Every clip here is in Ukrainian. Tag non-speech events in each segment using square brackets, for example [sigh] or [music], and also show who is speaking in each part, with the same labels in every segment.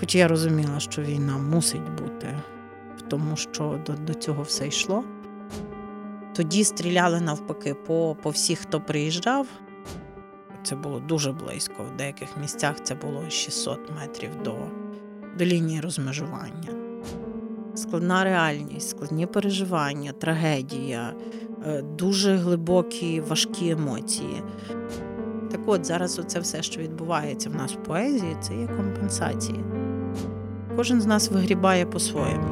Speaker 1: Хоч я розуміла, що війна мусить бути, тому що до, до цього все йшло. Тоді стріляли навпаки по, по всіх, хто приїжджав. Це було дуже близько. В деяких місцях це було 600 метрів до, до лінії розмежування. Складна реальність, складні переживання, трагедія, е, дуже глибокі, важкі емоції. Так от зараз оце все, що відбувається в нас в поезії, це є компенсації. Кожен з нас вигрібає по-своєму.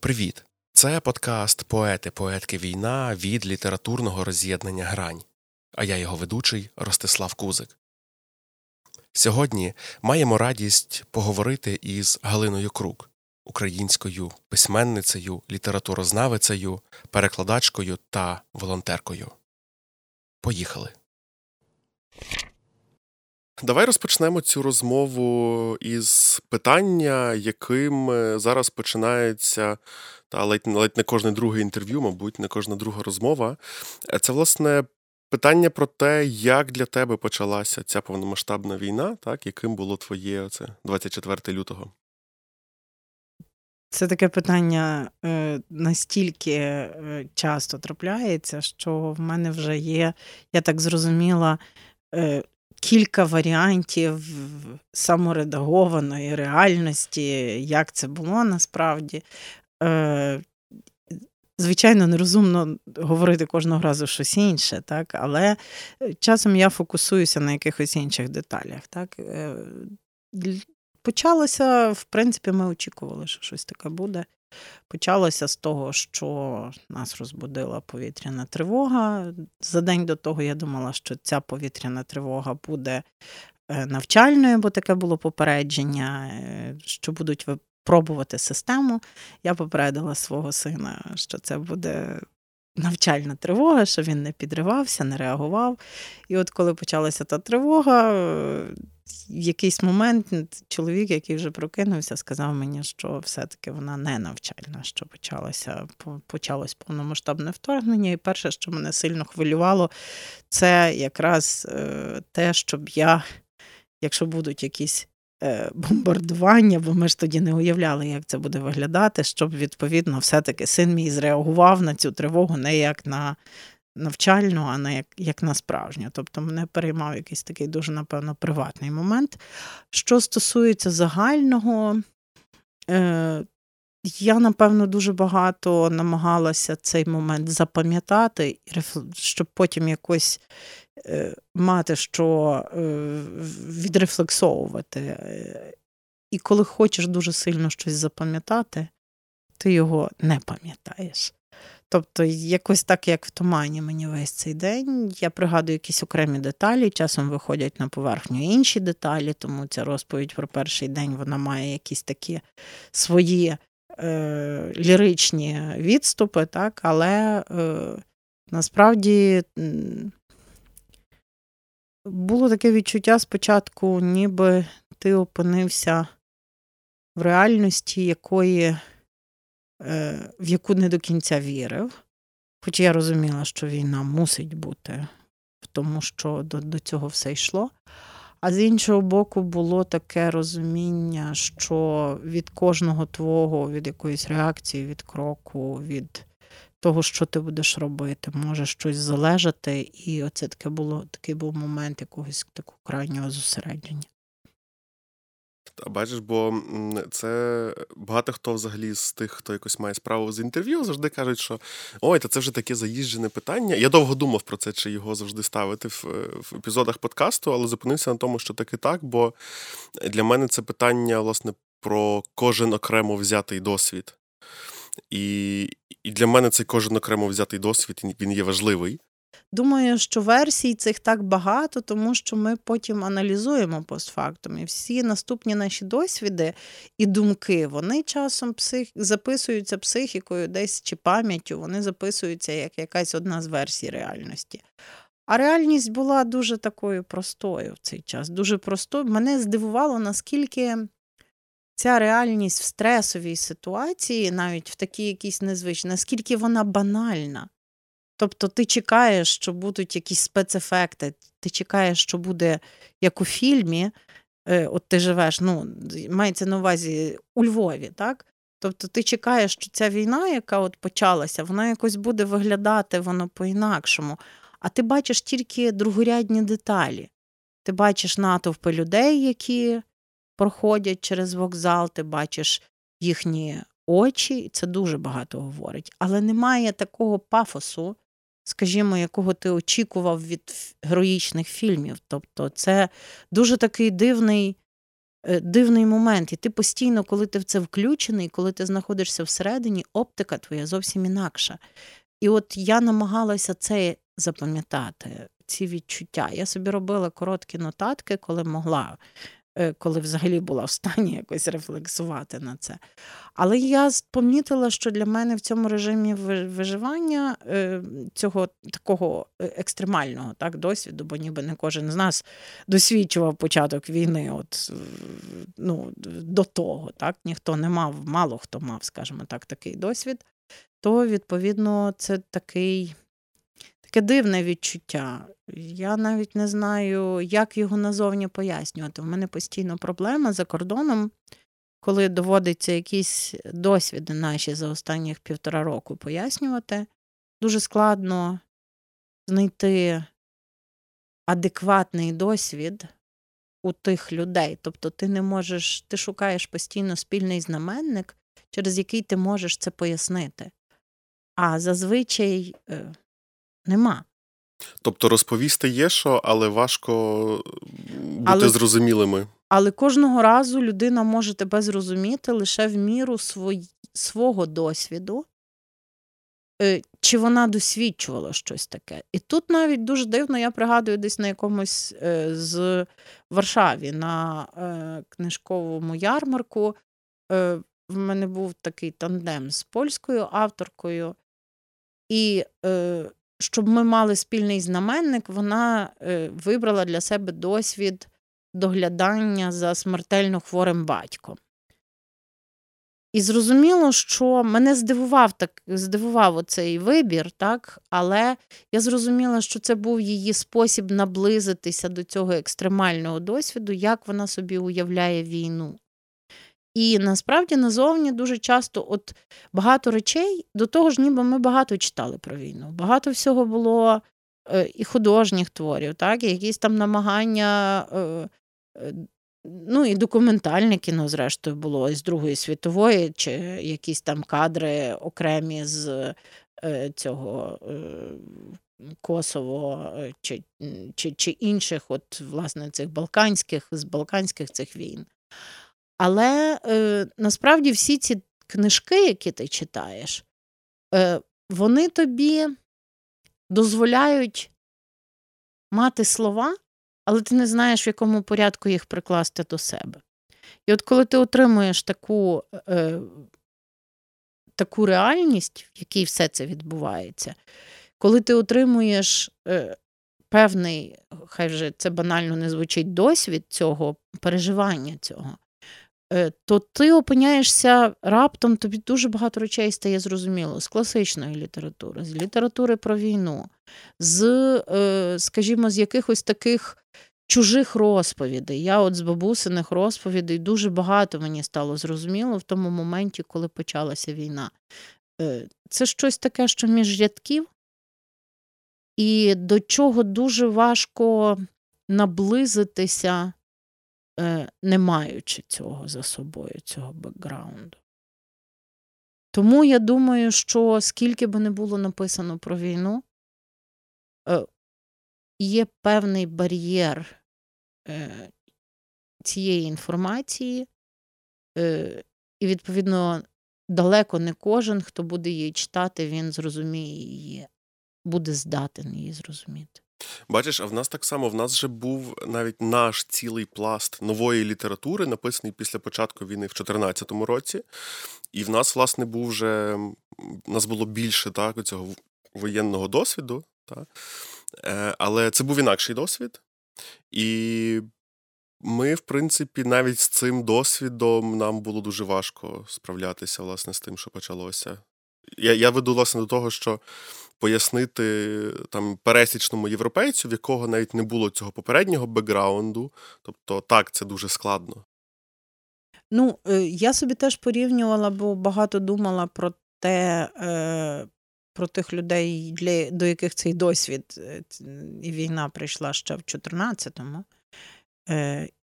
Speaker 2: Привіт! Це подкаст Поети, поетки війна від літературного роз'єднання Грань. А я його ведучий Ростислав Кузик. Сьогодні маємо радість поговорити із Галиною Крук, українською письменницею, літературознавицею, перекладачкою та волонтеркою. Поїхали. Давай розпочнемо цю розмову із питання, яким е, зараз починається та ледь, ледь не кожне друге інтерв'ю, мабуть, не кожна друга розмова. Е, це, власне, питання про те, як для тебе почалася ця повномасштабна війна, так, яким було твоє оце 24 лютого.
Speaker 1: Це таке питання е, настільки е, часто трапляється, що в мене вже є, я так зрозуміла, е, кілька варіантів саморедагованої реальності, як це було насправді. Звичайно, нерозумно говорити кожного разу щось інше, так, але часом я фокусуюся на якихось інших деталях. Так. Почалося, в принципі, ми очікували, що щось таке буде. Почалося з того, що нас розбудила повітряна тривога. За день до того я думала, що ця повітряна тривога буде е, навчальною, бо таке було попередження, е, що будуть випробувати систему. Я попередила свого сина, що це буде. Навчальна тривога, що він не підривався, не реагував. І от коли почалася та тривога, в якийсь момент чоловік, який вже прокинувся, сказав мені, що все-таки вона не навчальна, що почалося почалось повномасштабне вторгнення. І перше, що мене сильно хвилювало, це якраз е, те, щоб я, якщо будуть якісь бомбардування, бо ми ж тоді не уявляли, як це буде виглядати, щоб відповідно все-таки син мій зреагував на цю тривогу не як на навчальну, а не як як на справжню. Тобто мене переймав якийсь такий дуже, напевно, приватний момент. Що стосується загального, е, я, напевно, дуже багато намагалася цей момент запам'ятати, щоб потім якось е, мати що е, відрефлексовувати. І коли хочеш дуже сильно щось запам'ятати, ти його не пам'ятаєш. Тобто, якось так, як в тумані мені весь цей день. Я пригадую якісь окремі деталі, часом виходять на поверхню інші деталі, тому ця розповідь про перший день вона має якісь такі свої е, ліричні відступи, так, але е, насправді було таке відчуття спочатку, ніби ти опинився в реальності, якої. Е, в яку не до кінця вірив. Хоч я розуміла, що війна мусить бути, тому що до, до цього все йшло. А з іншого боку, було таке розуміння, що від кожного твого, від якоїсь реакції, від кроку, від того, що ти будеш робити, може щось залежати. І оце таке було такий був момент якогось такого крайнього зосередження.
Speaker 2: А бачиш, бо це багато хто взагалі з тих, хто якось має справу з інтерв'ю, завжди кажуть, що ой, та це вже таке заїжджене питання. Я довго думав про це, чи його завжди ставити в, в епізодах подкасту, але зупинився на тому, що таки так, бо для мене це питання, власне, про кожен окремо взятий досвід. І і для мене цей кожен окремо взятий досвід він є важливий.
Speaker 1: Думаю, що версій цих так багато, тому що ми потім аналізуємо постфактум. І всі наступні наші досвіди і думки, вони часом псих... записуються психікою десь чи пам'яттю, вони записуються як якась одна з версій реальності. А реальність була дуже такою простою в цей час. Дуже простою. Мене здивувало, наскільки ця реальність в стресовій ситуації, навіть в такій якійсь незвичній, наскільки вона банальна. Тобто ти чекаєш, що будуть якісь спецефекти, ти чекаєш, що буде як у фільмі, е, от ти живеш, ну, мається на увазі у Львові, так? Тобто ти чекаєш, що ця війна, яка от почалася, вона якось буде виглядати воно по-інакшому. А ти бачиш тільки другорядні деталі. Ти бачиш натовпи людей, які проходять через вокзал, ти бачиш їхні очі, і це дуже багато говорить. Але немає такого пафосу, скажімо, якого ти очікував від героїчних фільмів. Тобто, це дуже такий дивний. Е, дивний момент, і ти постійно, коли ти в це включений, коли ти знаходишся всередині, оптика твоя зовсім інакша. І от я намагалася це запам'ятати, ці відчуття. Я собі робила короткі нотатки, коли могла. Е, коли взагалі була в стані якось рефлексувати на це. Але я помітила, що для мене в цьому режимі виживання е, цього такого е, екстремального так, досвіду, бо ніби не кожен з нас досвідчував початок війни от, ну, до того. так, Ніхто не мав, мало хто мав, скажімо так, такий досвід, то, відповідно, це такий. Таке дивне відчуття. Я навіть не знаю, як його назовні пояснювати. У мене постійно проблема за кордоном, коли доводиться якісь досвіди наші за останніх півтора року пояснювати. Дуже складно знайти адекватний досвід у тих людей. Тобто ти не можеш, ти шукаєш постійно спільний знаменник, через який ти можеш це пояснити. А зазвичай е, нема.
Speaker 2: Тобто розповісти є що, але важко бути але, зрозумілими.
Speaker 1: Але кожного разу людина може тебе зрозуміти лише в міру свої, свого досвіду, е, чи вона досвідчувала щось таке. І тут навіть дуже дивно, я пригадую, десь на якомусь е, з Варшаві на е, книжковому ярмарку. В мене був такий тандем з польською авторкою, і щоб ми мали спільний знаменник, вона е, вибрала для себе досвід доглядання за смертельно хворим батьком. І зрозуміло, що мене здивував так, здивував оцей вибір, так? але я зрозуміла, що це був її спосіб наблизитися до цього екстремального досвіду, як вона собі уявляє війну. І насправді назовні дуже часто от багато речей, до того ж, ніби ми багато читали про війну. Багато всього було е, і художніх творів, так, і якісь там намагання, е, е, ну і документальне кіно, зрештою, було з Другої світової, чи якісь там кадри окремі з цього. Косово чи чи, чи інших, от, власне, цих балканських, з балканських цих війн. Але е, насправді всі ці книжки, які ти читаєш, е, вони тобі дозволяють мати слова, але ти не знаєш, в якому порядку їх прикласти до себе. І от коли ти отримуєш таку е, таку реальність, в якій все це відбувається, коли ти отримуєш е, певний, хай вже це банально не звучить, досвід цього переживання цього, то ти опиняєшся раптом, тобі дуже багато речей стає зрозуміло з класичної літератури, з літератури про війну, з, е, скажімо, з якихось таких чужих розповідей. Я от з бабусиних розповідей дуже багато мені стало зрозуміло в тому моменті, коли почалася війна. Е, це щось таке, що між рядків, і до чого дуже важко наблизитися. Е, не маючи цього за собою, цього бекграунду. Тому я думаю, що скільки би не було написано про війну, е, є певний бар'єр е, цієї інформації, і, відповідно, далеко не кожен, хто буде її читати, він зрозуміє її, буде здатен її зрозуміти.
Speaker 2: Бачиш, а в нас так само в нас вже був навіть наш цілий пласт нової літератури, написаний після початку війни в 2014 році. І в нас, власне, був вже нас було більше так, цього воєнного досвіду. Так? Е, але це був інакший досвід. І ми, в принципі, навіть з цим досвідом нам було дуже важко справлятися власне з тим, що почалося. Я я веду власне до того, що пояснити там пересічному європейцю, в якого навіть не було цього попереднього бекграунду, тобто так, це дуже складно.
Speaker 1: Ну, е, я собі теж порівнювала, бо багато думала про те, е, про тих людей, для, до яких цей досвід е, і війна прийшла ще в 14-му.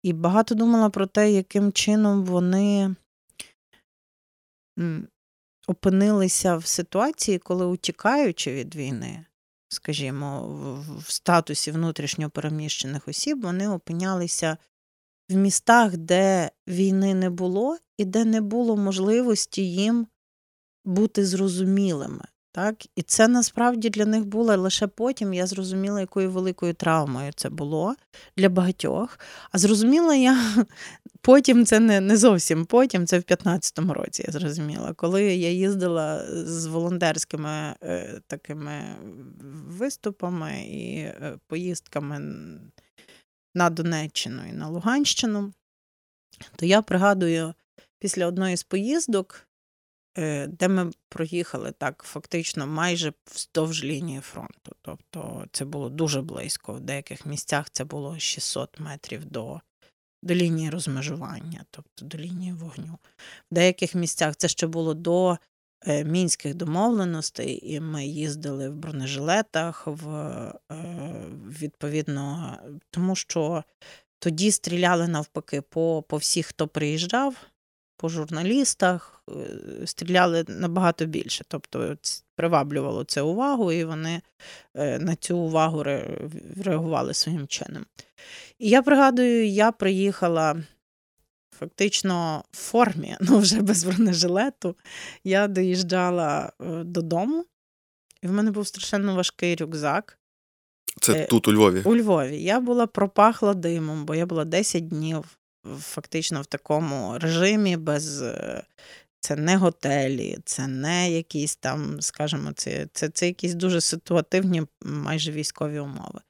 Speaker 1: І багато думала про те, яким чином вони опинилися в ситуації, коли утікаючи від війни, скажімо, в статусі внутрішньо переміщених осіб, вони опинялися в містах, де війни не було, і де не було можливості їм бути зрозумілими. Так? І це насправді для них було лише потім. Я зрозуміла, якою великою травмою це було для багатьох. А зрозуміла я [laughs] потім, це не не зовсім потім, це в 15-му році. Я зрозуміла, коли я їздила з волонтерськими е, такими виступами і е, поїздками на Донеччину і на Луганщину, то я пригадую після одної з поїздок, де ми проїхали так фактично майже вздовж лінії фронту. Тобто це було дуже близько. В деяких місцях це було 600 метрів до до лінії розмежування, тобто до лінії вогню. В деяких місцях це ще було до Е, мінських домовленостей, і ми їздили в бронежилетах, в, е, відповідно, тому що тоді стріляли навпаки по, по всіх, хто приїжджав. По журналістах е, стріляли набагато більше, тобто приваблювало це увагу, і вони на цю увагу реагували своїм чином. І я пригадую, я приїхала фактично в формі, [laughs] ну вже без бронежилету, я доїжджала е, додому, і в мене був страшенно важкий рюкзак.
Speaker 2: Це е, тут, у Львові?
Speaker 1: У Львові. Я була пропахла димом, бо я була 10 днів фактично в такому режимі, без. Е, це не готелі, це не якісь там, скажімо, це це, це якісь дуже ситуативні, майже військові умови.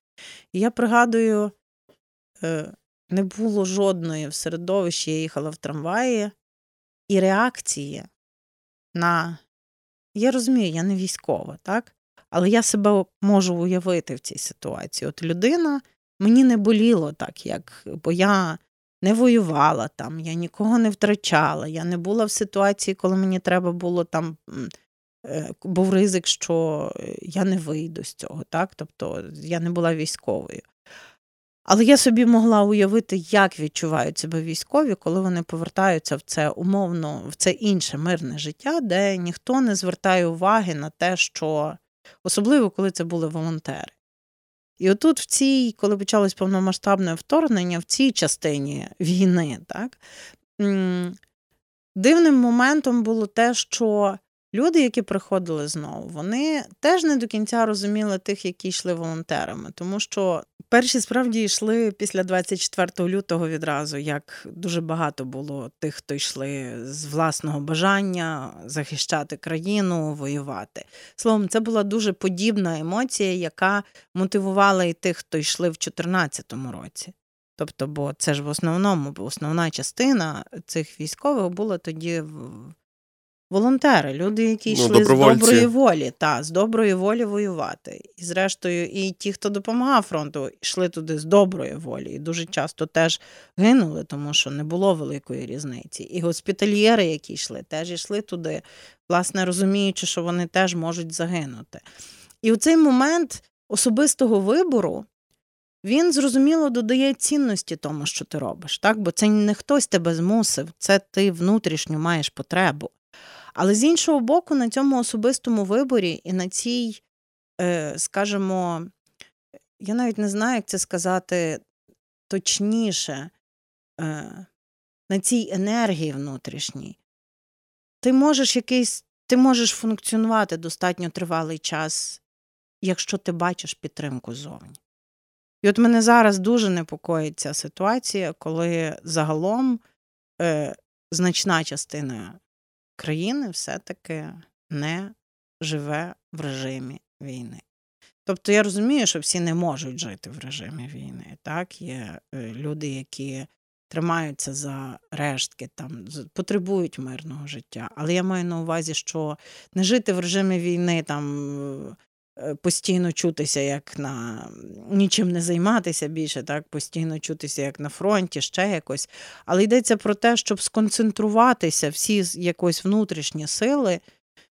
Speaker 1: І я пригадую, не було жодної в середовищі, я їхала в трамваї, і реакції на. Я розумію, я не військова, так? Але я себе можу уявити в цій ситуації. От людина мені не боліло так, як, бо я не воювала там, я нікого не втрачала, я не була в ситуації, коли мені треба було там. Е, був ризик, що я не вийду з цього, так? Тобто я не була військовою. Але я собі могла уявити, як відчувають себе військові, коли вони повертаються в це умовно, в це інше мирне життя, де ніхто не звертає уваги на те, що особливо коли це були волонтери. І отут, в цій, коли почалось повномасштабне вторгнення, в цій частині війни, так, дивним моментом було те, що люди, які приходили знову, вони теж не до кінця розуміли тих, які йшли волонтерами, тому що Перші справді йшли після 24 лютого відразу, як дуже багато було тих, хто йшли з власного бажання захищати країну, воювати. Словом, це була дуже подібна емоція, яка мотивувала і тих, хто йшли в 2014 році. Тобто, бо це ж в основному, основна частина цих військових була тоді в волонтери, люди, які ну, йшли ну, з доброї волі, та, з доброї волі воювати. І зрештою, і ті, хто допомагав фронту, йшли туди з доброї волі. І дуже часто теж гинули, тому що не було великої різниці. І госпітальєри, які йшли, теж йшли туди, власне розуміючи, що вони теж можуть загинути. І у цей момент особистого вибору. Він зрозуміло додає цінності тому, що ти робиш, так? бо це не хтось тебе змусив, це ти внутрішньо маєш потребу. Але з іншого боку, на цьому особистому виборі і на цій, е, скажімо, я навіть не знаю, як це сказати точніше, е, на цій енергії внутрішній, ти можеш якийсь, ти можеш функціонувати достатньо тривалий час, якщо ти бачиш підтримку ззовні. І от мене зараз дуже непокоїть ця ситуація, коли загалом е, значна частина країни все-таки не живе в режимі війни. Тобто я розумію, що всі не можуть жити в режимі війни. Так, є е, люди, які тримаються за рештки, там потребують мирного життя. Але я маю на увазі, що не жити в режимі війни там. Е, постійно чутися, як на нічим не займатися більше, так, постійно чутися, як на фронті, ще якось. Але йдеться про те, щоб сконцентруватися, всі якось внутрішні сили,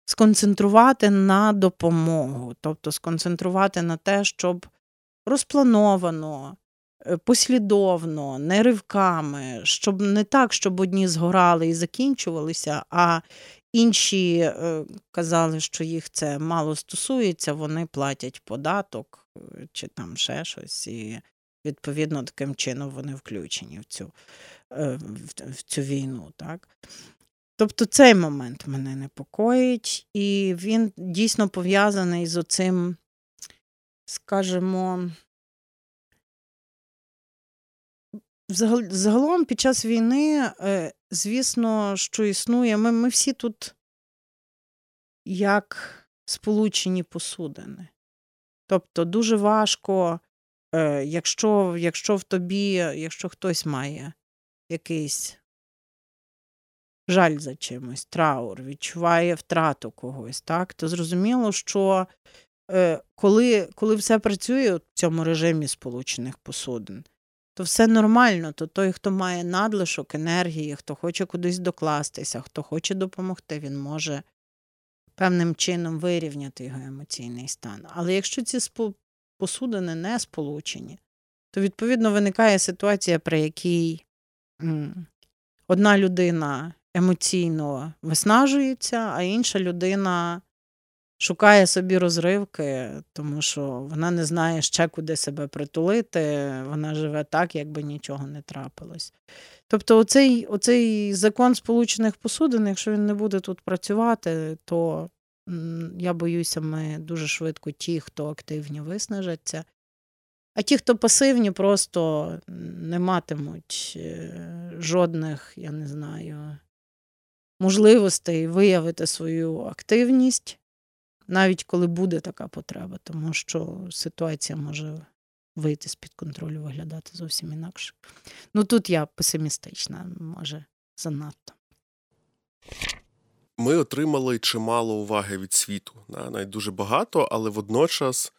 Speaker 1: сконцентрувати на допомогу, тобто сконцентрувати на те, щоб розплановано, е, послідовно, не ривками, щоб не так, щоб одні згорали і закінчувалися, а інші е, казали, що їх це мало стосується, вони платять податок е, чи там ще щось, і відповідно таким чином вони включені в цю, в цю війну. так. Тобто цей момент мене непокоїть, і він дійсно пов'язаний з оцим, скажімо, загалом під час війни, е, звісно, що існує, ми, ми всі тут як сполучені посудини. Тобто дуже важко, е, якщо, якщо в тобі, якщо хтось має якийсь жаль за чимось, траур, відчуває втрату когось, так, то зрозуміло, що е, коли коли все працює в цьому режимі Сполучених Посудин, то все нормально, то той, хто має надлишок енергії, хто хоче кудись докластися, хто хоче допомогти, він може певним чином вирівняти його емоційний стан. Але якщо ці посудини не сполучені, то відповідно виникає ситуація, при якій одна людина емоційно виснажується, а інша людина шукає собі розривки, тому що вона не знає ще куди себе притулити, вона живе так, якби нічого не трапилось. Тобто, оцей, оцей закон Сполучених Посудин, якщо він не буде тут працювати, то я боюся, ми дуже швидко ті, хто активні, виснажаться. А ті, хто пасивні, просто не матимуть е, жодних, я не знаю, можливостей виявити свою активність, навіть коли буде така потреба, тому що ситуація може вийти з-під контролю, виглядати зовсім інакше. Ну тут я песимістична, може, занадто.
Speaker 2: Ми отримали чимало уваги від світу. Навіть дуже багато, але водночас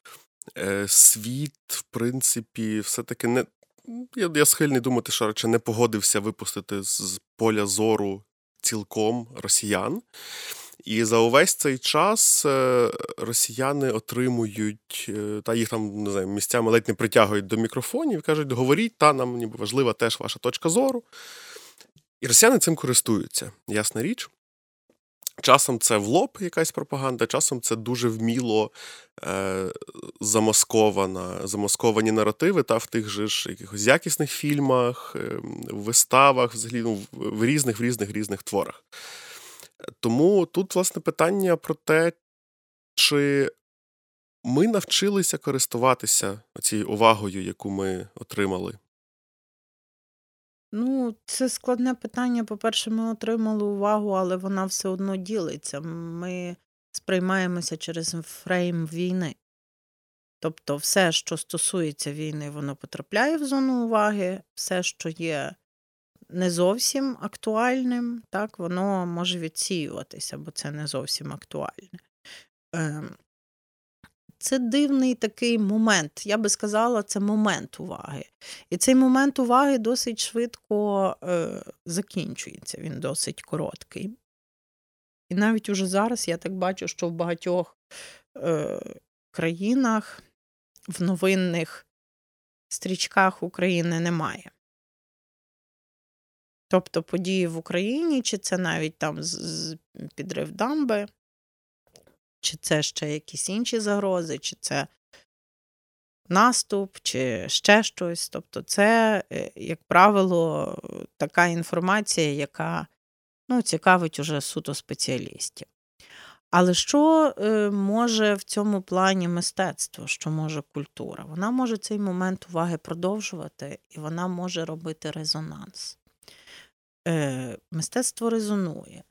Speaker 2: е, світ, в принципі, все-таки не. Я я схильний думати, що радше не погодився випустити з поля зору цілком росіян. І за увесь цей час е, росіяни отримують, е, та їх там не знаю, місцями ледь не притягують до мікрофонів кажуть, говоріть, та нам ніби важлива теж ваша точка зору. І росіяни цим користуються, ясна річ. Часом це в лоб якась пропаганда, часом це дуже вміло е, замаскована, замасковані наративи та в тих же ж якихось якісних фільмах, е, виставах, взагалі ну, в різних в різних різних творах. Тому тут, власне, питання про те, чи ми навчилися користуватися цією увагою, яку ми отримали.
Speaker 1: Ну, це складне питання. По-перше, ми отримали увагу, але вона все одно ділиться. Ми сприймаємося через фрейм війни. Тобто, все, що стосується війни, воно потрапляє в зону уваги, все, що є не зовсім актуальним, так, воно може відсіюватися, бо це не зовсім актуальне. Ем, це дивний такий момент. Я би сказала, це момент уваги. І цей момент уваги досить швидко е, закінчується, він досить короткий. І навіть уже зараз я так бачу, що в багатьох е, країнах в новинних стрічках України немає. Тобто події в Україні, чи це навіть там підрив дамби, чи це ще якісь інші загрози, чи це наступ, чи ще щось. Тобто, це, е, як правило, така інформація, яка ну, цікавить уже суто спеціалістів. Але що е, може в цьому плані мистецтво, що може культура? Вона може цей момент уваги продовжувати, і вона може робити резонанс. Е, Мистецтво резонує.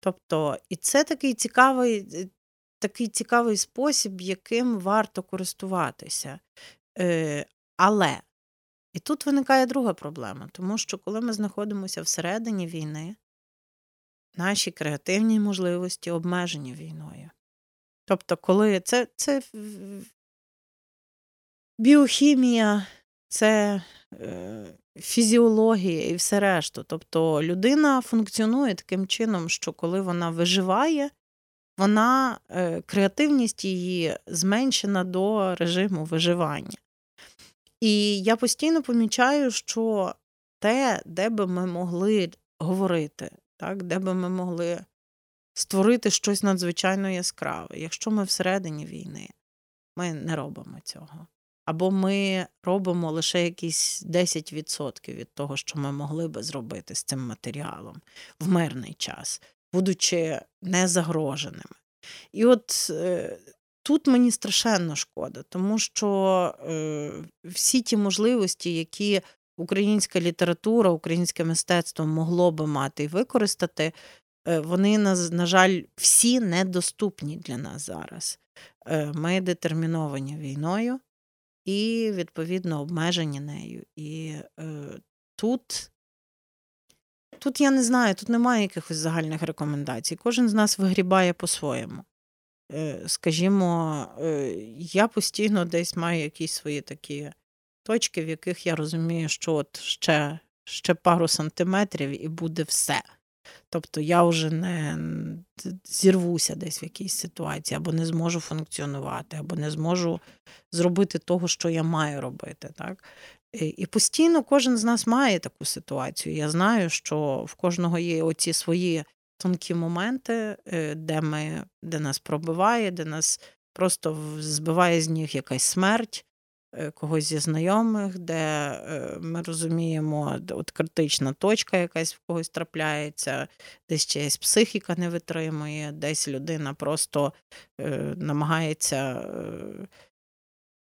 Speaker 1: Тобто, і це такий цікавий такий цікавий спосіб, яким варто користуватися. Е, Але і тут виникає друга проблема, тому що коли ми знаходимося всередині війни, наші креативні можливості обмежені війною. Тобто, коли це це біохімія, це е, фізіологія і все решту. Тобто людина функціонує таким чином, що коли вона виживає, вона е, креативність її зменшена до режиму виживання. І я постійно помічаю, що те, де би ми могли говорити, так, де би ми могли створити щось надзвичайно яскраве, якщо ми всередині війни, ми не робимо цього. Або ми робимо лише якісь 10% від того, що ми могли би зробити з цим матеріалом в мирний час, будучи незагроженими. І от е, тут мені страшенно шкода, тому що е, всі ті можливості, які українська література, українське мистецтво могло би мати і використати, е, вони, на, жаль, всі недоступні для нас зараз. Ми детерміновані війною і, відповідно, обмежені нею. І е, тут. Тут я не знаю, тут немає якихось загальних рекомендацій. Кожен з нас вигрібає по-своєму. Е, скажімо, е, я постійно десь маю якісь свої такі точки, в яких я розумію, що от ще ще пару сантиметрів і буде все. Тобто я вже не зірвуся десь в якійсь ситуації, або не зможу функціонувати, або не зможу зробити того, що я маю робити. Так? І постійно кожен з нас має таку ситуацію. Я знаю, що в кожного є оці свої тонкі моменти, е, де ми, де нас пробиває, де нас просто збиває з ніг якась смерть. Е, когось зі знайомих, де е, ми розуміємо, от критична точка якась в когось трапляється, десь чиясь психіка не витримує, десь людина просто намагається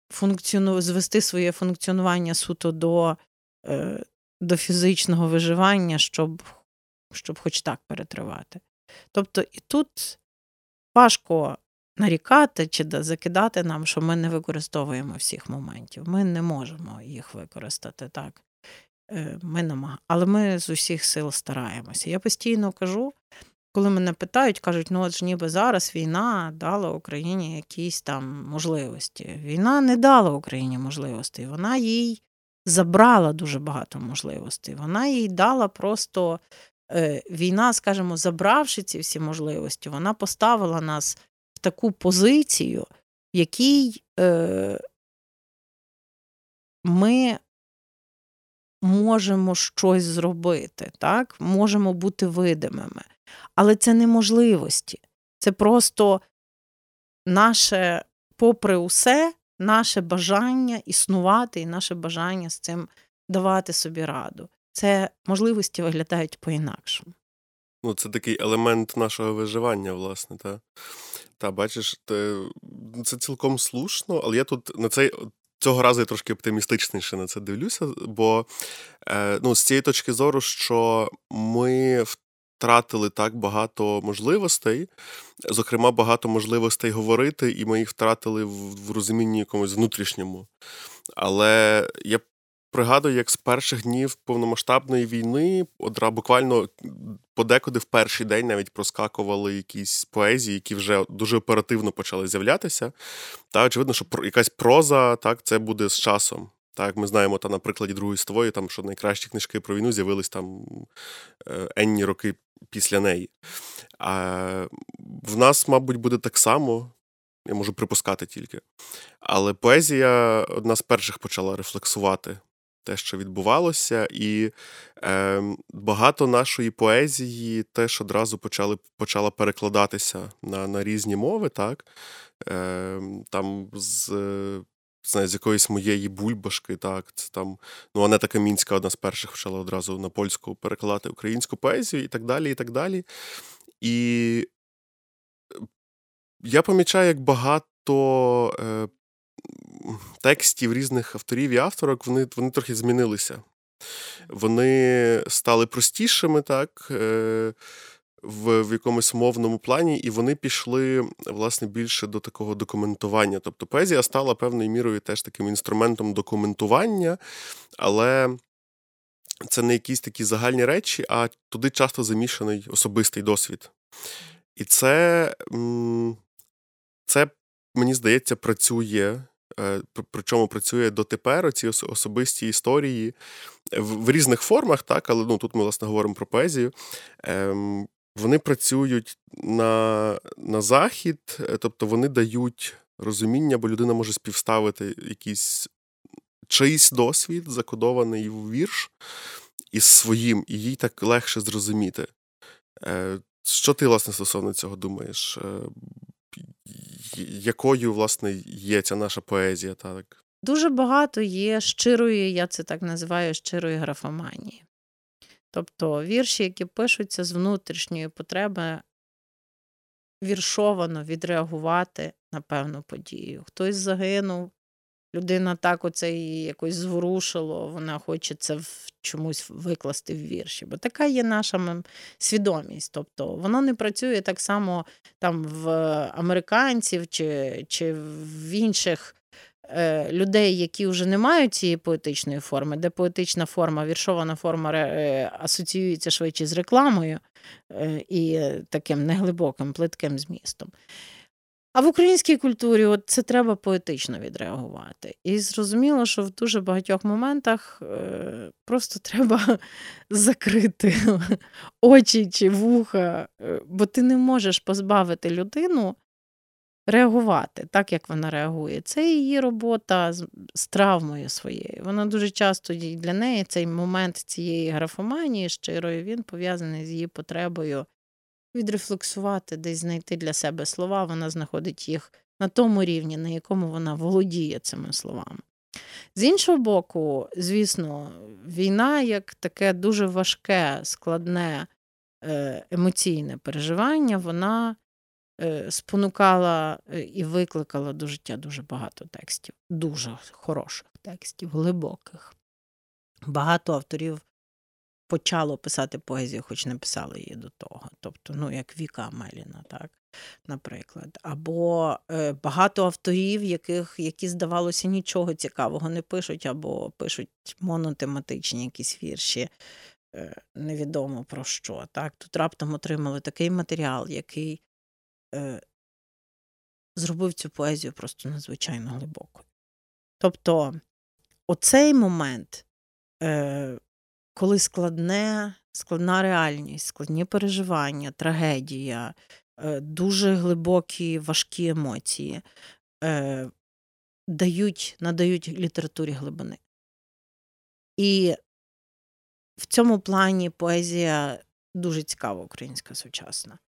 Speaker 1: функціону... звести своє функціонування суто до до фізичного виживання, щоб щоб хоч так перетривати. Тобто і тут важко нарікати чи закидати нам, що ми не використовуємо всіх моментів. Ми не можемо їх використати так. Е, ми намаг... Але ми з усіх сил стараємося. Я постійно кажу, коли мене питають, кажуть, ну от ж ніби зараз війна дала Україні якісь там можливості. Війна не дала Україні можливостей, вона їй забрала дуже багато можливостей. Вона їй дала просто Е, війна, скажімо, забравши ці всі можливості, вона поставила нас таку позицію, в якій е, ми можемо щось зробити, так? можемо бути видимими. Але це не можливості. Це просто наше, попри усе, наше бажання існувати і наше бажання з цим давати собі раду це можливості виглядають по-інакшому.
Speaker 2: Ну, це такий елемент нашого виживання, власне, та. Та, бачиш, це цілком слушно, але я тут на цей. Цього разу я трошки оптимістичніше на це дивлюся, бо е, ну, з цієї точки зору, що ми втратили так багато можливостей, зокрема, багато можливостей говорити, і ми їх втратили в розумінні якомусь внутрішньому. Але я Пригадую, як з перших днів повномасштабної війни, одра буквально подекуди в перший день навіть проскакували якісь поезії, які вже дуже оперативно почали з'являтися. Та очевидно, що якась проза так це буде з часом. Так, ми знаємо та на прикладі Другої світової, там що найкращі книжки про війну з'явились там е, енні роки після неї. А в нас, мабуть, буде так само. Я можу припускати тільки. Але поезія одна з перших почала рефлексувати те, що відбувалося, і е, багато нашої поезії теж одразу почали почала перекладатися на на різні мови, так? Е, Там з знає, з якоїсь моєї бульбашки, так, це там, ну, Анета Камінська одна з перших почала одразу на польську перекладати українську поезію і так далі, і так далі. І я помічаю, як багато е, текстів різних авторів і авторок вони вони трохи змінилися. Вони стали простішими, так. Е, в, в якомусь мовному плані, і вони пішли власне більше до такого документування. Тобто поезія стала певною мірою теж таким інструментом документування, але це не якісь такі загальні речі, а туди часто замішаний особистий досвід. І це, це мені здається, працює. Е, причому працює дотепер ці особисті історії в, різних формах, так, але ну, тут ми, власне, говоримо про поезію. Ем, Вони працюють на на захід, е, тобто вони дають розуміння, бо людина може співставити якийсь чийсь досвід, закодований в вірш, із своїм, і їй так легше зрозуміти. Е, що ти, власне, стосовно цього думаєш? Якою, власне, є ця наша поезія? так?
Speaker 1: Дуже багато є щирої, я це так називаю, щирої графоманії. Тобто вірші, які пишуться з внутрішньої потреби, віршовано відреагувати на певну подію. Хтось загинув, людина так оце її якось зворушило, вона хоче це в чомусь викласти в вірші. Бо така є наша свідомість. Тобто воно не працює так само там в американців чи, чи в інших. Е, людей, які вже не мають цієї поетичної форми, де поетична форма, віршована форма е, асоціюється швидше з рекламою е, і таким неглибоким, плитким змістом. А в українській культурі от це треба поетично відреагувати. І зрозуміло, що в дуже багатьох моментах е, просто [laughs] треба закрити очі чи вуха, е, бо ти не можеш позбавити людину реагувати так, як вона реагує. Це її робота з, травмою своєю. Вона дуже часто для неї цей момент цієї графоманії щирої він пов'язаний з її потребою відрефлексувати, десь знайти для себе слова, вона знаходить їх на тому рівні, на якому вона володіє цими словами. З іншого боку, звісно, війна як таке дуже важке, складне е, емоційне переживання, вона е, спонукала е, і викликала до життя дуже багато текстів, дуже хороших текстів, глибоких. Багато авторів почало писати поезію, хоч не писали її до того. Тобто, ну, як Віка Меліна, так, наприклад. Або е, багато авторів, яких, які, здавалося, нічого цікавого не пишуть, або пишуть монотематичні якісь вірші. Е, невідомо про що. Так? Тут раптом отримали такий матеріал, який е, зробив цю поезію просто надзвичайно глибокою. Тобто, оцей момент е, коли складне, складна реальність, складні переживання, трагедія, е, дуже глибокі важкі емоції е, дають, надають літературі глибини. І в цьому плані поезія дуже цікава, українська сучасна.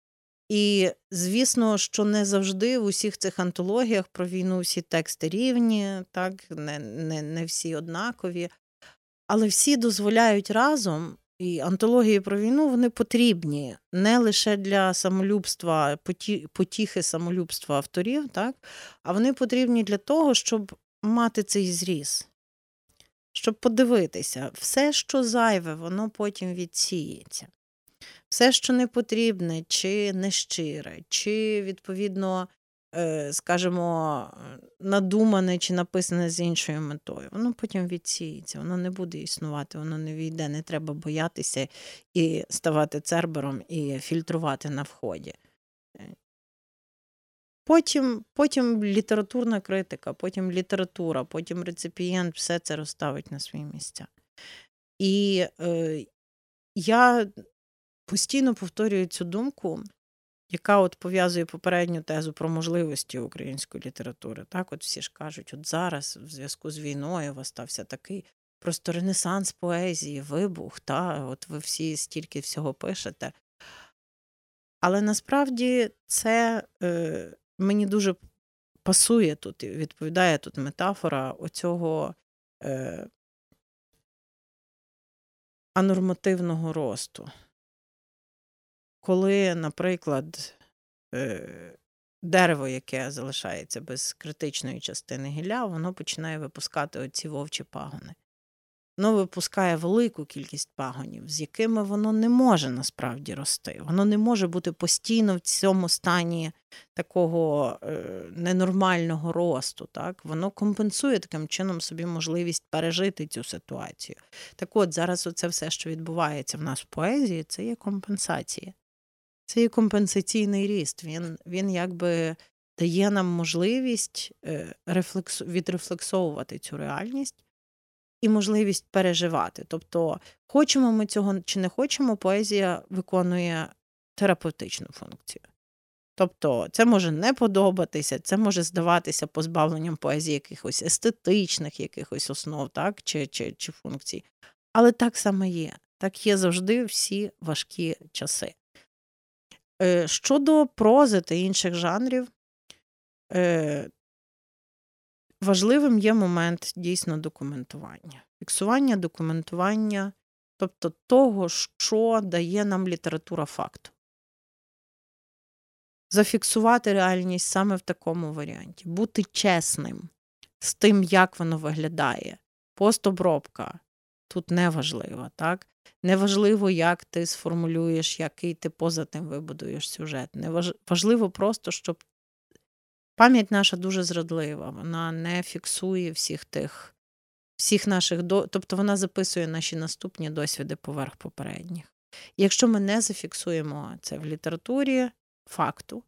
Speaker 1: І, звісно, що не завжди в усіх цих антологіях про війну всі тексти рівні, так, не, не, не всі однакові. Але всі дозволяють разом, і антології про війну вони потрібні не лише для самолюбства, потіхи самолюбства авторів, так? а вони потрібні для того, щоб мати цей зріз, щоб подивитися, все, що зайве, воно потім відсіється. Все, що не потрібне, чи нещире, чи, відповідно, скажімо, надумане чи написане з іншою метою, воно потім відсіється, воно не буде існувати, воно не війде, не треба боятися і ставати цербером і фільтрувати на вході. Е, потім потім літературна критика, потім література, потім реципієнт все це розставить на свої місця. І е, я постійно повторюю цю думку, яка от пов'язує попередню тезу про можливості української літератури. Так, от всі ж кажуть, от зараз, в зв'язку з війною, у стався такий просто ренесанс поезії, вибух, та от ви всі стільки всього пишете. Але насправді це е, мені дуже пасує тут і відповідає тут метафора оцього е, анормативного росту коли, наприклад, е, дерево, яке залишається без критичної частини гілля, воно починає випускати оці вовчі пагони. воно випускає велику кількість пагонів, з якими воно не може насправді рости. Воно не може бути постійно в цьому стані такого е, ненормального росту. Так? Воно компенсує таким чином собі можливість пережити цю ситуацію. Так от, зараз оце все, що відбувається в нас в поезії, це є компенсація. Це є компенсаційний ріст. Він він якби дає нам можливість е, рефлексу, відрефлексовувати цю реальність і можливість переживати. Тобто, хочемо ми цього чи не хочемо, поезія виконує терапевтичну функцію. Тобто, це може не подобатися, це може здаватися позбавленням поезії якихось естетичних якихось основ, так, чи, чи, чи функцій. Але так саме є. Так є завжди всі важкі часи. Е, щодо прози та інших жанрів, е, важливим є момент дійсно документування. Фіксування документування, тобто того, що дає нам література факту. Зафіксувати реальність саме в такому варіанті, бути чесним з тим, як воно виглядає. Постобробка тут неважлива, так? Неважливо, як ти сформулюєш, який ти поза тим вибудуєш сюжет. Важливо просто, щоб пам'ять наша дуже зрадлива, вона не фіксує всіх тих, всіх наших до... тобто вона записує наші наступні досвіди поверх попередніх. І якщо ми не зафіксуємо це в літературі факту,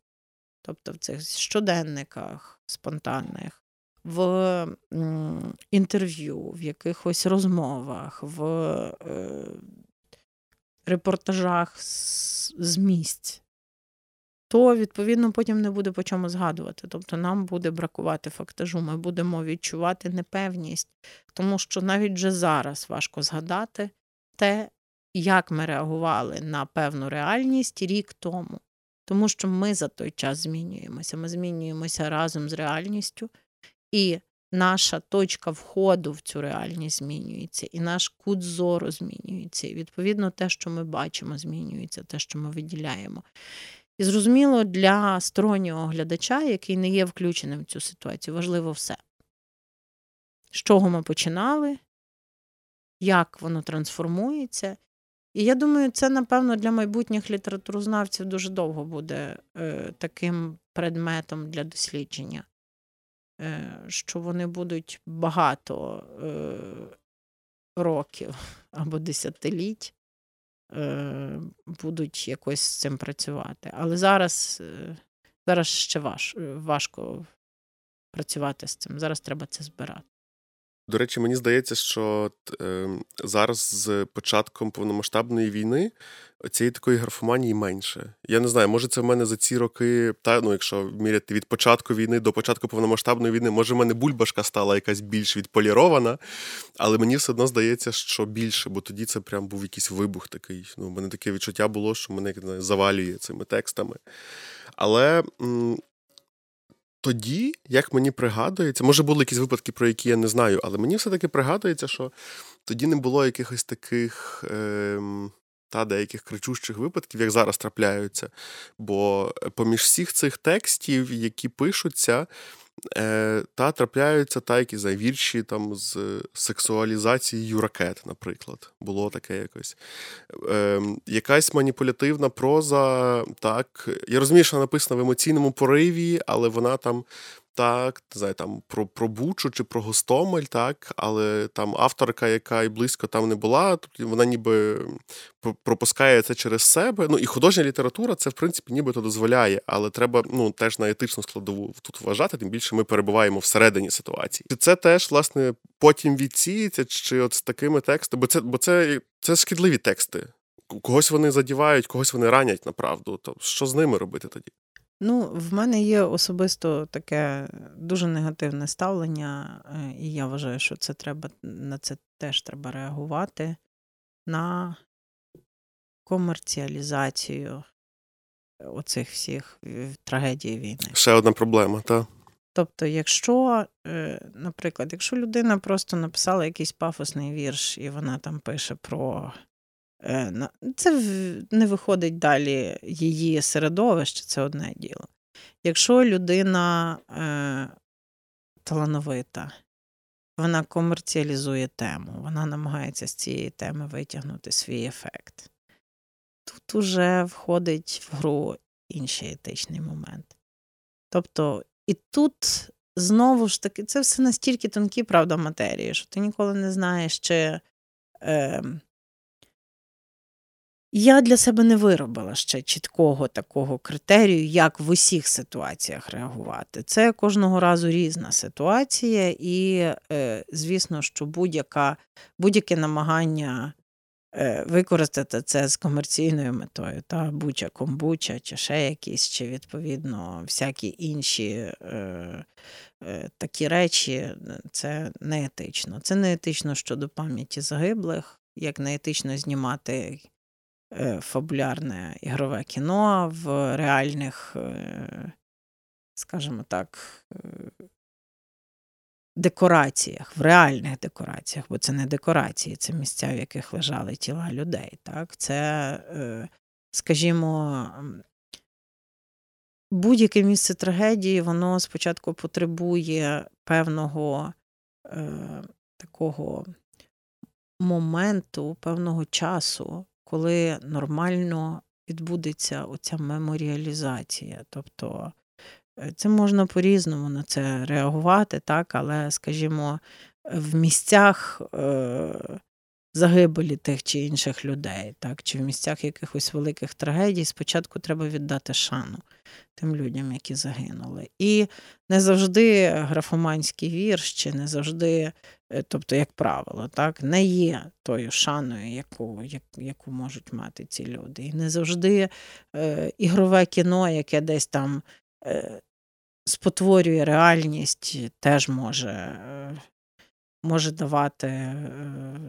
Speaker 1: тобто в цих щоденниках спонтанних, в інтерв'ю, в якихось розмовах, в е, репортажах з, з місць, то відповідно потім не буде по чому згадувати. Тобто нам буде бракувати фактажу, ми будемо відчувати непевність, тому що навіть вже зараз важко згадати те, як ми реагували на певну реальність рік тому. Тому що ми за той час змінюємося. Ми змінюємося разом з реальністю, і наша точка входу в цю реальність змінюється, і наш кут зору змінюється. І відповідно те, що ми бачимо, змінюється, те, що ми виділяємо. І зрозуміло, для стороннього глядача, який не є включеним в цю ситуацію, важливо все. З чого ми починали, як воно трансформується. І я думаю, це, напевно, для майбутніх літературознавців дуже довго буде е, таким предметом для дослідження, що вони будуть багато е, років [laughs] або десятиліть Е, будуть якось з цим працювати. Але зараз е, зараз ще важ, важко працювати з цим. Зараз треба це збирати.
Speaker 2: До речі, мені здається, що е, зараз з початком повномасштабної війни цієї такої графоманії менше. Я не знаю, може це в мене за ці роки, та ну, якщо міряти від початку війни до початку повномасштабної війни, може в мене бульбашка стала якась більш відполірована, але мені все одно здається, що більше, бо тоді це прям був якийсь вибух такий. Ну, У мене таке відчуття було, що мене знаю, завалює цими текстами. Але тоді, як мені пригадується, може були якісь випадки, про які я не знаю, але мені все-таки пригадується, що тоді не було якихось таких е, та деяких кричущих випадків, як зараз трапляються. Бо поміж всіх цих текстів, які пишуться, Е, Та трапляються та якісь завірші вірші там з сексуалізацією ракет, наприклад. Було таке якось. Е, Якась маніпулятивна проза, так. Я розумію, що вона написана в емоційному пориві, але вона там так, не знаю, там про про Бучу чи про Гостомель, так, але там авторка, яка і близько там не була, тобто вона ніби пропускає це через себе. Ну і художня література це, в принципі, нібито дозволяє, але треба ну, теж на етичну складову тут вважати, тим більше ми перебуваємо всередині ситуації. Це теж, власне, потім відсіється, чи от з такими текстами, бо це бо це, це шкідливі тексти. Когось вони задівають, когось вони ранять направду. То що з ними робити тоді?
Speaker 1: Ну, в мене є особисто таке дуже негативне ставлення, е, і я вважаю, що це треба на це теж треба реагувати на комерціалізацію оцих всіх е, трагедій війни.
Speaker 2: Ще одна проблема, так.
Speaker 1: Тобто, якщо, е, наприклад, якщо людина просто написала якийсь пафосний вірш, і вона там пише про це не виходить далі її середовище, це одне діло. Якщо людина е, талановита, вона комерціалізує тему, вона намагається з цієї теми витягнути свій ефект. Тут уже входить в гру інший етичний момент. Тобто, і тут знову ж таки, це все настільки тонкі, правда, матерії, що ти ніколи не знаєш, чи. Е, я для себе не виробила ще чіткого такого критерію, як в усіх ситуаціях реагувати. Це кожного разу різна ситуація, і, е, звісно, що будь-яка, будь-яке намагання е, використати це з комерційною метою, та буча комбуча, чи ще якісь, чи відповідно всякі інші е, такі речі, це не етично. Це не етично щодо пам'яті загиблих, як не етично знімати. Е, фабулярне ігрове кіно в реальних, е, скажімо так, е, декораціях, в реальних декораціях, бо це не декорації, це місця, в яких лежали тіла людей. Так? Це, скажімо, будь-яке місце трагедії, воно спочатку потребує певного такого моменту, певного часу коли нормально відбудеться оця меморіалізація. Тобто е, це можна по-різному на це реагувати, так, але, скажімо, в місцях е, загибелі тих чи інших людей, так, чи в місцях якихось великих трагедій, спочатку треба віддати шану тим людям, які загинули. І не завжди графоманський вірш, чи не завжди тобто, як правило, так, не є тою шаною, яку яку можуть мати ці люди. І не завжди е, ігрове кіно, яке десь там е, спотворює реальність, теж може е, може давати е,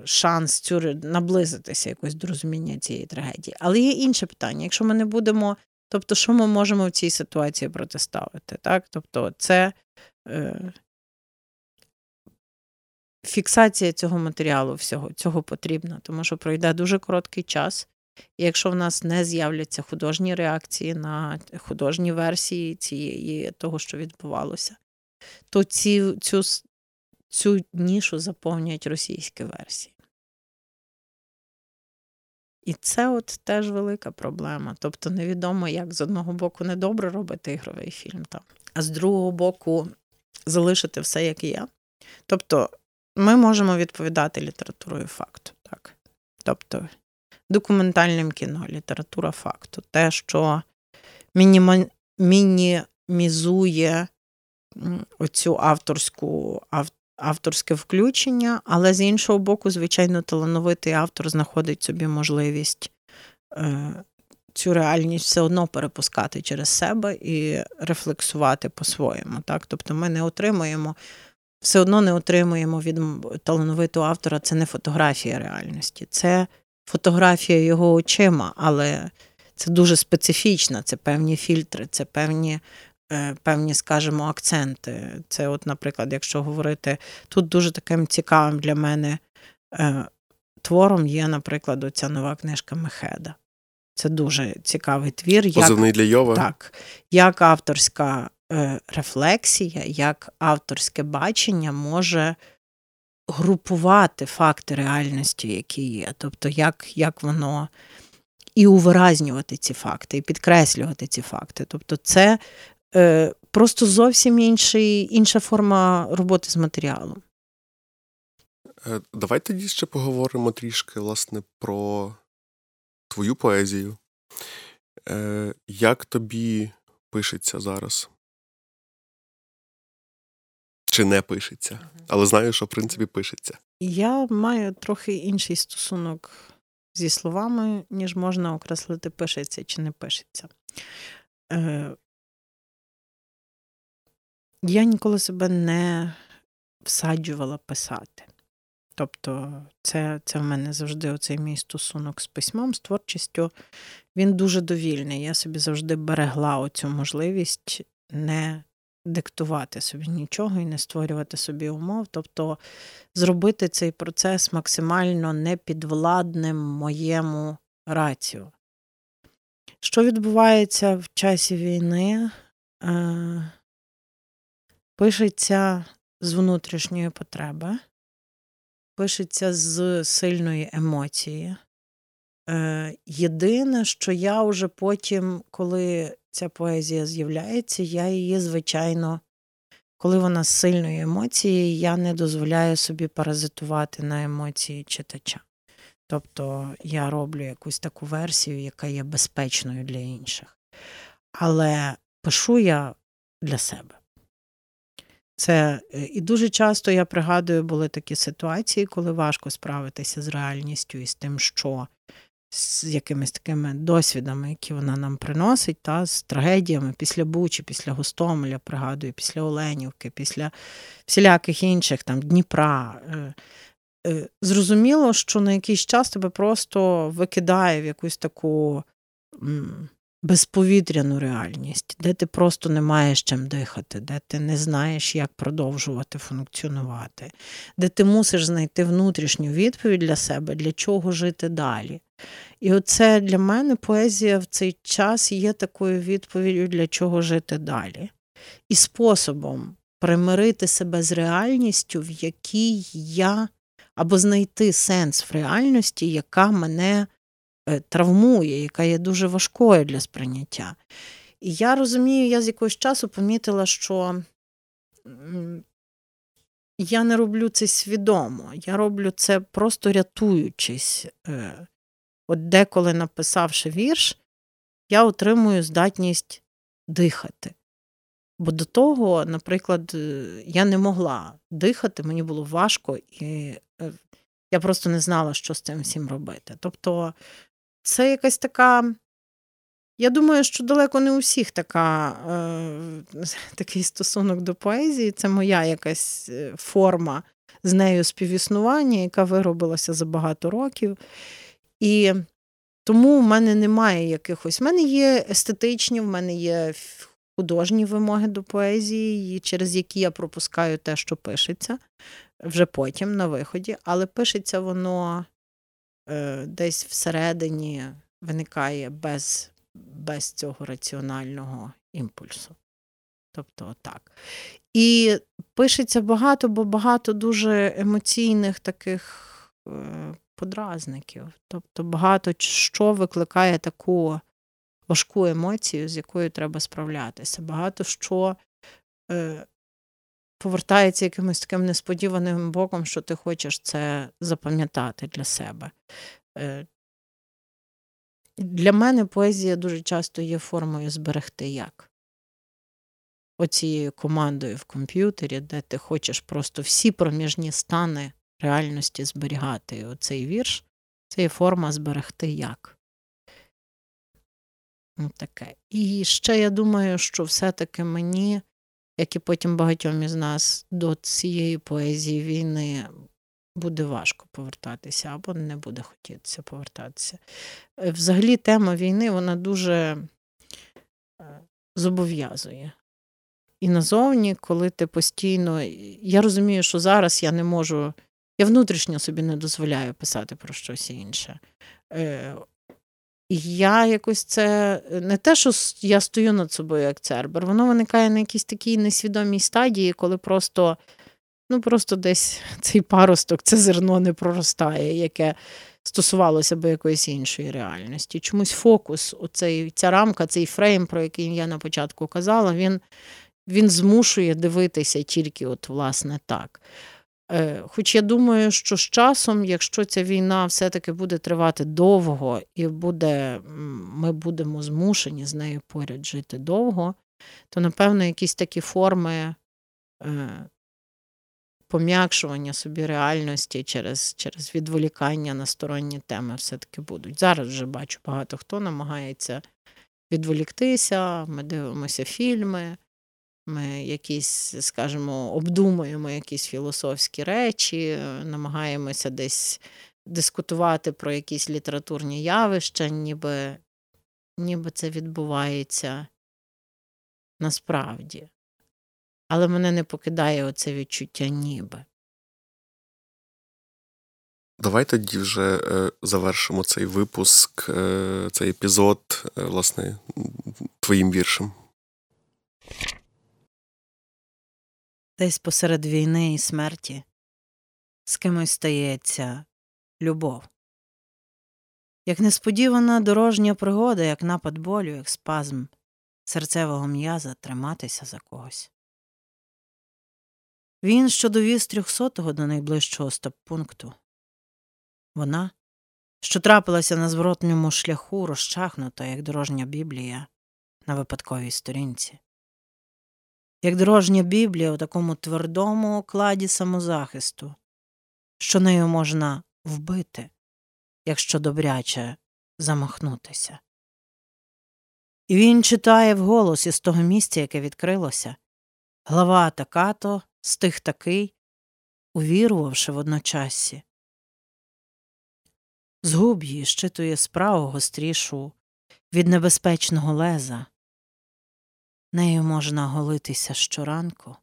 Speaker 1: шанс цю, наблизитися якось до розуміння цієї трагедії. Але є інше питання. Якщо ми не будемо, тобто, що ми можемо в цій ситуації протиставити? Так? Тобто, це. Е, фіксація цього матеріалу всього цього потрібна, тому що пройде дуже короткий час. І якщо в нас не з'являться художні реакції на художні версії цієї того, що відбувалося, то ці, цю цю нішу заповнюють російські версії. І це от теж велика проблема. Тобто невідомо, як з одного боку недобре робити ігровий фільм, там, а з другого боку залишити все, як є. Тобто ми можемо відповідати літературою факту. так. Тобто документальним кіно, література факту. Те, що мініма... мінімізує оцю авторську авторське включення, але з іншого боку, звичайно, талановитий автор знаходить собі можливість е, цю реальність все одно перепускати через себе і рефлексувати по-своєму. Так? Тобто ми не отримуємо все одно не отримуємо від талановитого автора. Це не фотографія реальності, це фотографія його очима, але це дуже специфічна, це певні фільтри, це певні. Е, певні, скажімо, акценти. Це, от, наприклад, якщо говорити, тут дуже таким цікавим для мене е, твором є, наприклад, оця нова книжка Мехеда. Це дуже цікавий твір.
Speaker 2: Позивний для Йова.
Speaker 1: Так, як авторська рефлексія, як авторське бачення може групувати факти реальності, які є. Тобто, як, як воно. І увиразнювати ці факти, і підкреслювати ці факти. Тобто, це е, просто зовсім інший, інша форма роботи з матеріалом.
Speaker 2: Е, давай тоді ще поговоримо трішки, власне, про твою поезію. Е, Як тобі пишеться зараз? Чи не пишеться. Але знаю, що в принципі пишеться.
Speaker 1: Я маю трохи інший стосунок зі словами, ніж можна окреслити, пишеться чи не пишеться. Е, Я ніколи себе не всаджувала писати. Тобто, це це в мене завжди оцей мій стосунок з письмом, з творчістю. Він дуже довільний. Я собі завжди берегла оцю можливість не диктувати собі нічого і не створювати собі умов, тобто зробити цей процес максимально непідвладним моєму рацію. Що відбувається в часі війни? Е, Пишеться з внутрішньої потреби, пишеться з сильної емоції. Е, Єдине, що я вже потім, коли ця поезія з'являється, я її, звичайно, коли вона з сильної емоції, я не дозволяю собі паразитувати на емоції читача. Тобто я роблю якусь таку версію, яка є безпечною для інших. Але пишу я для себе. Це е, І дуже часто я пригадую, були такі ситуації, коли важко справитися з реальністю і з тим, що з якимись такими досвідами, які вона нам приносить, та з трагедіями після Бучі, після Гостомеля, пригадую, після Оленівки, після всіляких інших там Дніпра. Е, е, зрозуміло, що на якийсь час тебе просто викидає в якусь таку безповітряну реальність, де ти просто не маєш чим дихати, де ти не знаєш, як продовжувати функціонувати, де ти мусиш знайти внутрішню відповідь для себе, для чого жити далі. І оце для мене поезія в цей час є такою відповіддю, для чого жити далі. І способом примирити себе з реальністю, в якій я, або знайти сенс в реальності, яка мене Е, травмує, яка є дуже важкою для сприйняття. І я розумію, я з якогось часу помітила, що я не роблю це свідомо, я роблю це просто рятуючись. Е, от деколи, написавши вірш, я отримую здатність дихати. Бо до того, наприклад, е, я не могла дихати, мені було важко, і я просто не знала, що з цим всім робити. Тобто це якась така. Я думаю, що далеко не у всіх така, е, такий стосунок до поезії. Це моя якась е, форма з нею співіснування, яка виробилася за багато років. І тому в мене немає якихось. В мене є естетичні, в мене є художні вимоги до поезії, через які я пропускаю те, що пишеться вже потім на виході, але пишеться воно Е, десь всередині виникає без без цього раціонального імпульсу. Тобто так. І пишеться багато, бо багато дуже емоційних таких е, подразників. Тобто багато що викликає таку важку емоцію, з якою треба справлятися. Багато що е, повертається якимось таким несподіваним боком, що ти хочеш це запам'ятати для себе. Е, для мене поезія дуже часто є формою зберегти як. Оцією командою в комп'ютері, де ти хочеш просто всі проміжні стани реальності зберігати. І оцей вірш це є форма зберегти як. Таке. І ще я думаю, що все-таки мені як і потім багатьом із нас до цієї поезії війни буде важко повертатися або не буде хотітися повертатися. Е, взагалі, тема війни вона дуже е, зобов'язує. І назовні, коли ти постійно. Я розумію, що зараз я не можу, я внутрішньо собі не дозволяю писати про щось інше. Е, я якось це не те, що я стою над собою як цербер, воно виникає на якійсь такій несвідомій стадії, коли просто ну просто десь [laughs] цей паросток, це зерно не проростає, яке стосувалося би якоїсь іншої реальності. Чомусь фокус, оцей, ця рамка, цей фрейм, про який я на початку казала, він, він змушує дивитися тільки от, власне, так. Е, хоч я думаю, що з часом, якщо ця війна все-таки буде тривати довго і буде, ми будемо змушені з нею поряд жити довго, то, напевно, якісь такі форми е, пом'якшування собі реальності через через відволікання на сторонні теми все-таки будуть. Зараз вже бачу, багато хто намагається відволіктися, ми дивимося фільми. Ми якісь, скажімо, обдумуємо якісь філософські речі, намагаємося десь дискутувати про якісь літературні явища, ніби, ніби це відбувається насправді. Але мене не покидає оце відчуття ніби.
Speaker 2: Давай тоді вже е, завершимо цей випуск, е, цей епізод, е, власне, твоїм віршем.
Speaker 1: Десь посеред війни і смерті з кимось стається любов. Як несподівана дорожня пригода, як напад болю, як спазм серцевого м'яза триматися за когось. Він, що довіз трьохсотого до найближчого стоп-пункту. Вона, що трапилася на зворотньому шляху, розчахнута, як дорожня біблія на випадковій сторінці, як дорожня біблія у такому твердому окладі самозахисту, що нею можна вбити, якщо добряче замахнутися. І він читає вголос із того місця, яке відкрилося глава така-то, стих такий, увірувавши водночасі. З губ її щитує справу гострішу від небезпечного леза. Нею можна голитися щоранку,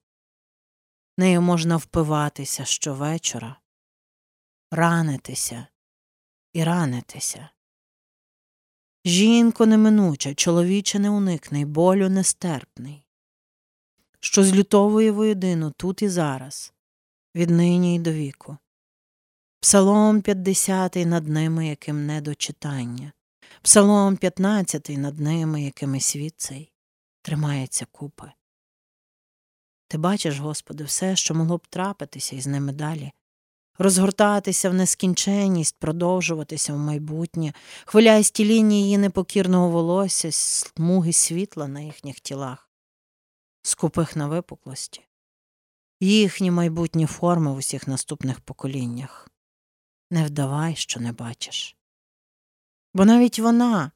Speaker 1: нею можна впиватися щовечора, ранитися і ранитися. Жінко неминуча, чоловіче не уникний, болю нестерпний, що злютовує воєдину тут і зараз, віднині й до віку. Псалом 50 над ними, яким не до читання, Псалом 15 над ними, якими світ цей тримається купи. Ти бачиш, Господи, все, що могло б трапитися із ними далі, розгортатися в нескінченність, продовжуватися в майбутнє, хвилясті лінії її непокірного волосся, смуги світла на їхніх тілах, скупих на випуклості, їхні майбутні форми в усіх наступних поколіннях. Не вдавай, що не бачиш. Бо навіть вона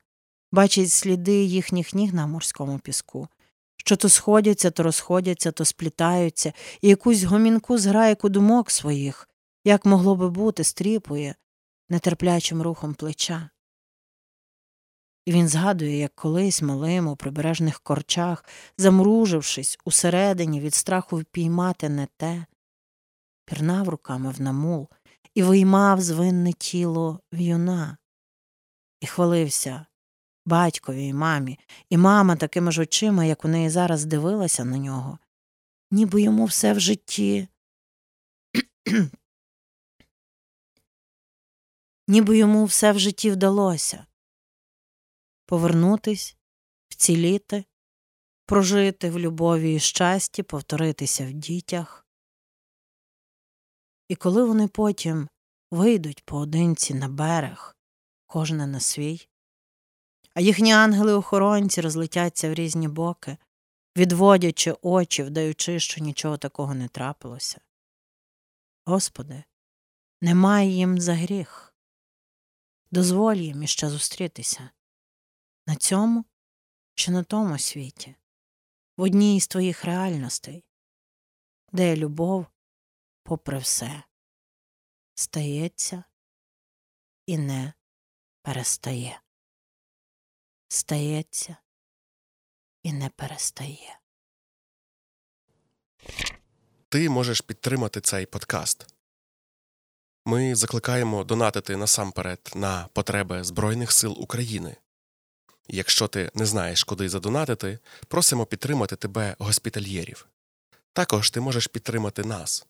Speaker 1: бачить сліди їхніх ніг на морському піску, що то сходяться, то розходяться, то сплітаються, і якусь гомінку зграйку думок своїх, як могло би бути, стріпує нетерплячим рухом плеча. І він згадує, як колись малим у прибережних корчах, замружившись усередині від страху впіймати не те, пірнав руками в намул і виймав звинне тіло в'юна, і хвалився батькові й мамі, і мама такими ж очима, як у неї зараз дивилася на нього, ніби йому все в житті. [clears throat] Ніби йому все в житті вдалося. Повернутись, вціліти, прожити в любові і щасті, повторитися в дітях. І коли вони потім вийдуть поодинці на берег, кожне на свій, а їхні ангели-охоронці розлетяться в різні боки, відводячи очі, вдаючи, що нічого такого не трапилося. Господи, немає їм за гріх. Дозволь їм іще зустрітися на цьому чи на тому світі, в одній із твоїх реальностей, де любов, попри все, стається і не перестає, стається і не перестає.
Speaker 2: Ти можеш підтримати цей подкаст. Ми закликаємо донатити насамперед на потреби Збройних сил України. Якщо ти не знаєш, куди задонатити, просимо підтримати тебе госпітальєрів. Також ти можеш підтримати нас.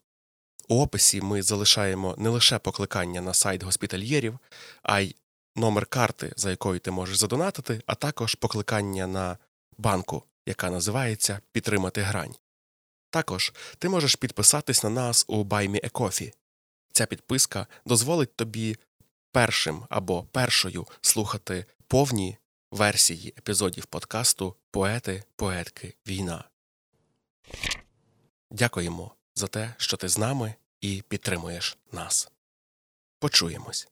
Speaker 2: У описі ми залишаємо не лише покликання на сайт госпітальєрів, а й номер карти, за якою ти можеш задонатити, а також покликання на банку, яка називається Підтримати грань. Також ти можеш підписатись на нас у BuyMeACoffee. Ця підписка дозволить тобі першим або першою слухати повні версії епізодів подкасту Поети, поетки, війна. Дякуємо за те, що ти з нами і підтримуєш нас. Почуємось.